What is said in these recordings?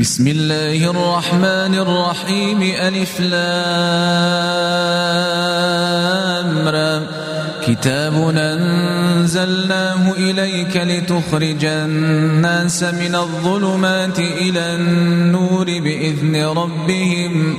بسم الله الرحمن الرحيم ألف لام كتاب أنزلناه إليك لتخرج الناس من الظلمات إلى النور بإذن ربهم.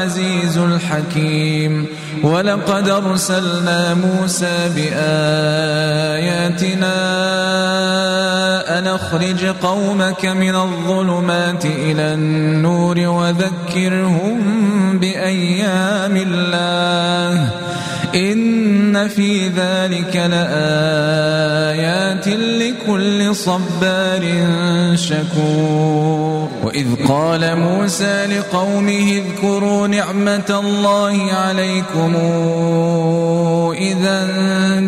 العزيز الحكيم. ولقد أرسلنا موسى بآياتنا أن أخرج قومك من الظلمات إلى النور وذكرهم بأيام الله. إن في ذلك لآيات لكل صبار شكور. وإذ قال موسى لقومه اذكروا نعمة الله عليكم إذا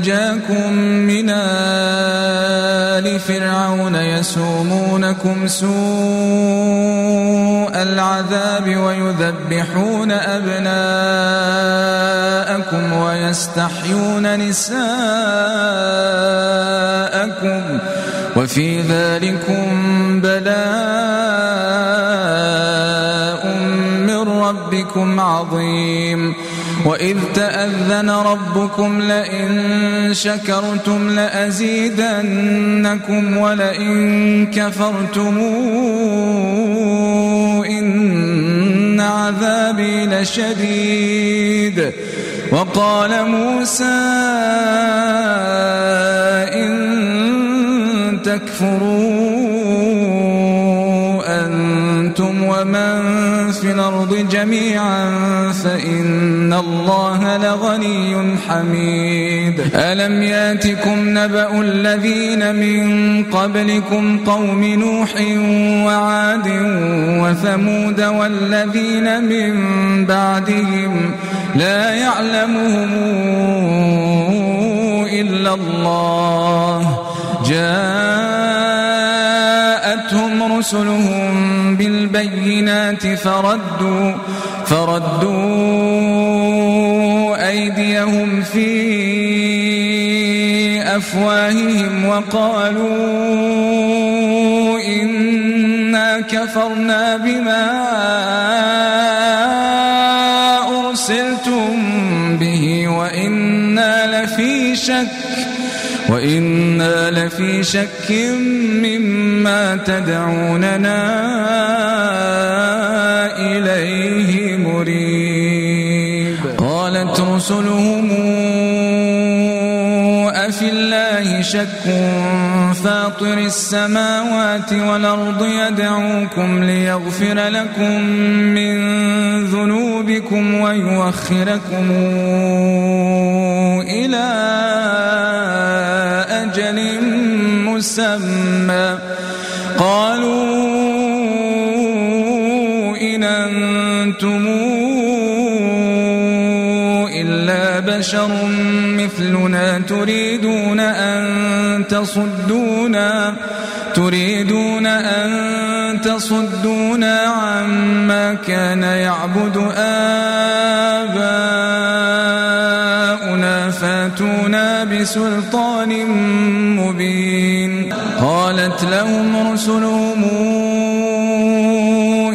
جاكم من آل فرعون يسومونكم سوء العذاب ويذبحون أبناءكم ويستحيون نساءكم وفي ذلكم بلاء من ربكم عظيم. وإذ تأذن ربكم لئن شكرتم لأزيدنكم ولئن كفرتم إن عذابي لشديد. وقال موسى إن تكفروا أنتم ومن في الأرض جميعا فإن الله لغني حميد. ألم يأتكم نبأ الذين من قبلكم قوم نوح وعاد وثمود والذين من بعدهم لا يعلمهم إلا الله. جاءتهم رسلهم بالبينات فردوا فردوا أيديهم في أفواههم وقالوا إنا كفرنا بما أرسلتم به وإنا لفي شك وإنا لفي شك مما تدعوننا إليه مريب. قالت رسلهم أفي الله شك فاطر السماوات والأرض يدعوكم ليغفر لكم من ذنوبكم ويوخركم إلى أجل مسمى. قالوا إن أنتم إلا بشر مثلنا تريدون أن تصدونا تريدون أن تصدونا عما كان يعبد آباؤنا. فأتونا بسلطان مبين. قالت لهم رسلهم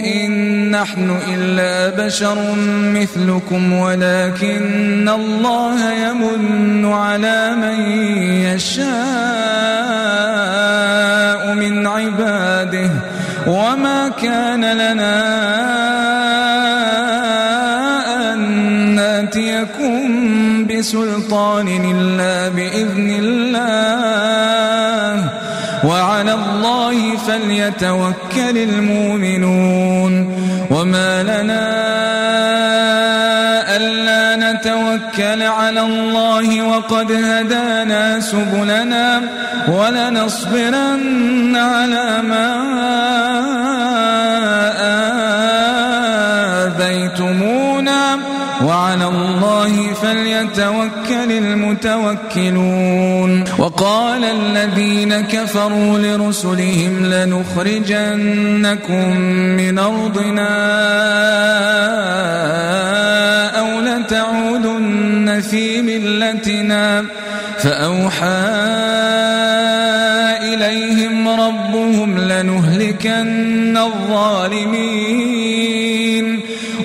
إن نحن إلا بشر مثلكم ولكن الله يمن على من يشاء من عباده. وما كان لنا سلطان إلا بإذن الله. وعلى الله فليتوكل المؤمنون. وما لنا ألا نتوكل على الله وقد هدانا سبلنا ولنصبرن على ما وعلى الله فليتوكل المتوكلون. وقال الذين كفروا لرسلهم لنخرجنكم من أرضنا أو لتعودن في ملتنا. فأوحى إليهم ربهم لنهلكن الظالمين.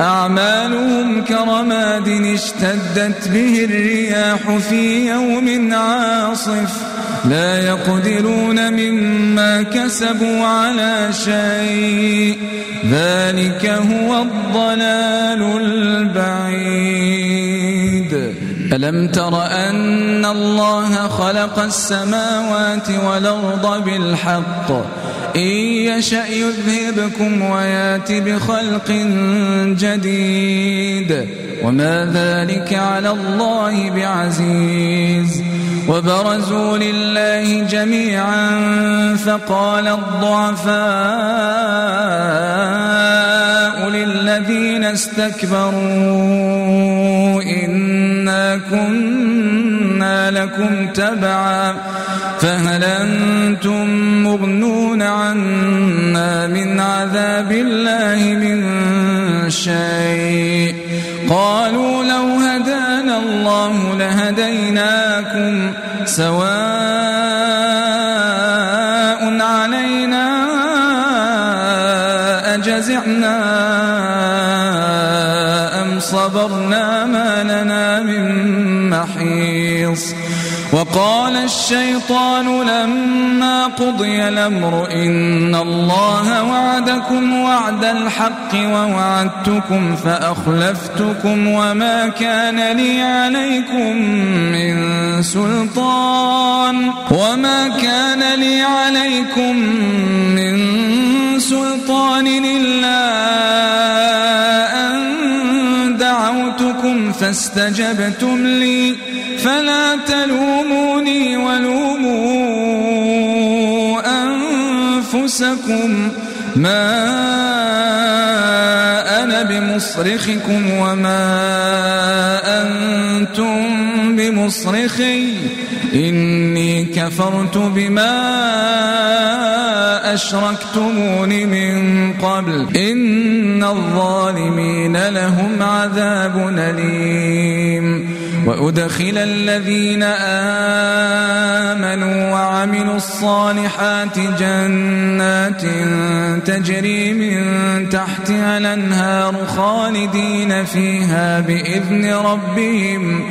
أعمالهم كرماد اشتدت به الرياح في يوم عاصف. لا يقدرون مما كسبوا على شيء. ذلك هو الضلال البعيد. ألم تر أن الله خلق السماوات والأرض بالحق؟ إن يشأ يذهبكم ويات بخلق جديد. وما ذلك على الله بعزيز. وبرزوا لله جميعا فقال الضعفاء للذين استكبروا إنا كنا لكم تبعا. فهل أنتم مغنون عنا من عذاب الله من شيء. قالوا لو هدانا الله لهديناكم سواء علينا أجزعنا أم صبرنا ما لنا من محيص. وقال الشيطان لما قضي الأمر إن الله وعدكم وعد الحق ووعدتكم فأخلفتكم وما كان لي عليكم من سلطان وما كان لي عليكم من سلطان إلا دعوتكم فاستجبتم لي فلا تلوموني ولوموا أنفسكم. ما أنا بمصرخكم وما أنتم بمصرخي إني كفرت بما أشركتمون من قبل إن الظالمين لهم عذاب أليم وأدخل الذين آمنوا وعملوا الصالحات جنات تجري من تحتها الأنهار خالدين فيها بإذن ربهم.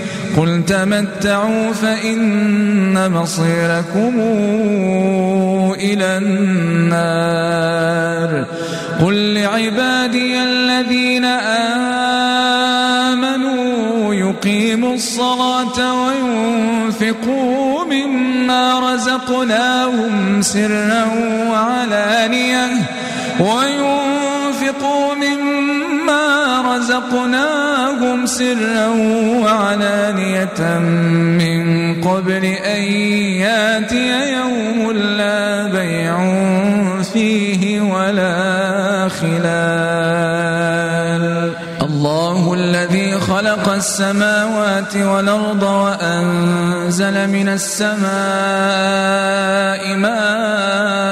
قل تمتعوا فإن مصيركم إلى النار. قل لعبادي الذين آمنوا يقيموا الصلاة وينفقوا مما رزقناهم سرا وعلانية. وينفقوا رزقناهم سرا وعلانية من قبل أن ياتي يوم لا بيع فيه ولا خلال الله الذي خلق السماوات والأرض وأنزل من السماء ماء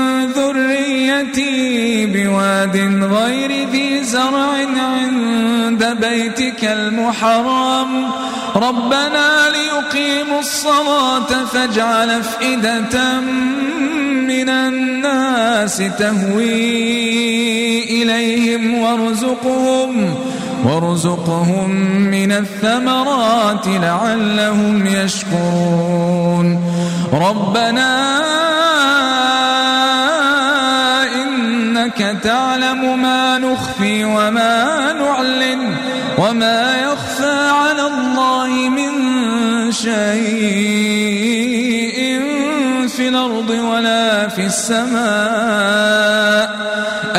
ذريتي بواد غير ذي زرع عند بيتك المحرم. ربنا ليقيموا الصلاة فاجعل أفئدة من الناس تهوي إليهم وارزقهم وارزقهم من الثمرات لعلهم يشكرون. ربنا إنك تعلم ما نخفي وما نعلن وما يخفى على الله من شيء في الأرض ولا في السماء.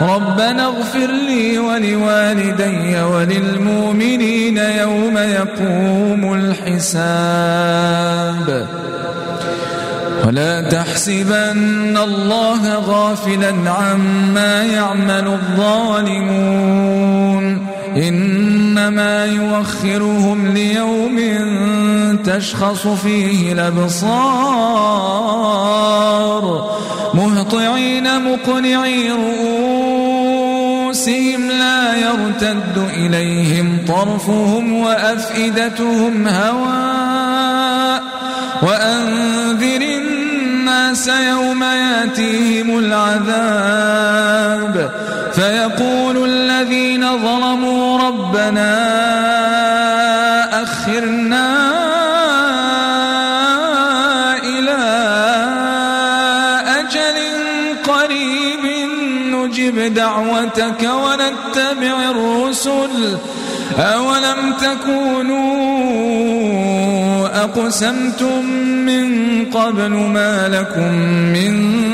ربنا اغفر لي ولوالدي وللمؤمنين يوم يقوم الحساب. ولا تحسبن الله غافلا عما يعمل الظالمون. إنما يوخرهم ليوم تشخص فيه الأبصار. مهطعين مقنعي رؤوس رؤوسهم لا يرتد إليهم طرفهم وأفئدتهم هواء وأنذر الناس يوم يأتيهم العذاب. فيقول الذين ظلموا ربنا أخرنا دعوتك ونتبع الرسل أولم تكونوا أقسمتم من قبل ما لكم من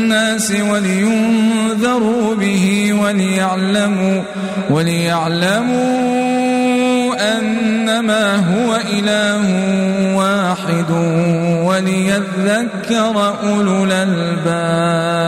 ولينذروا به وليعلموا وليعلموا أنما هو إله واحد وليذكر أولو الألباب.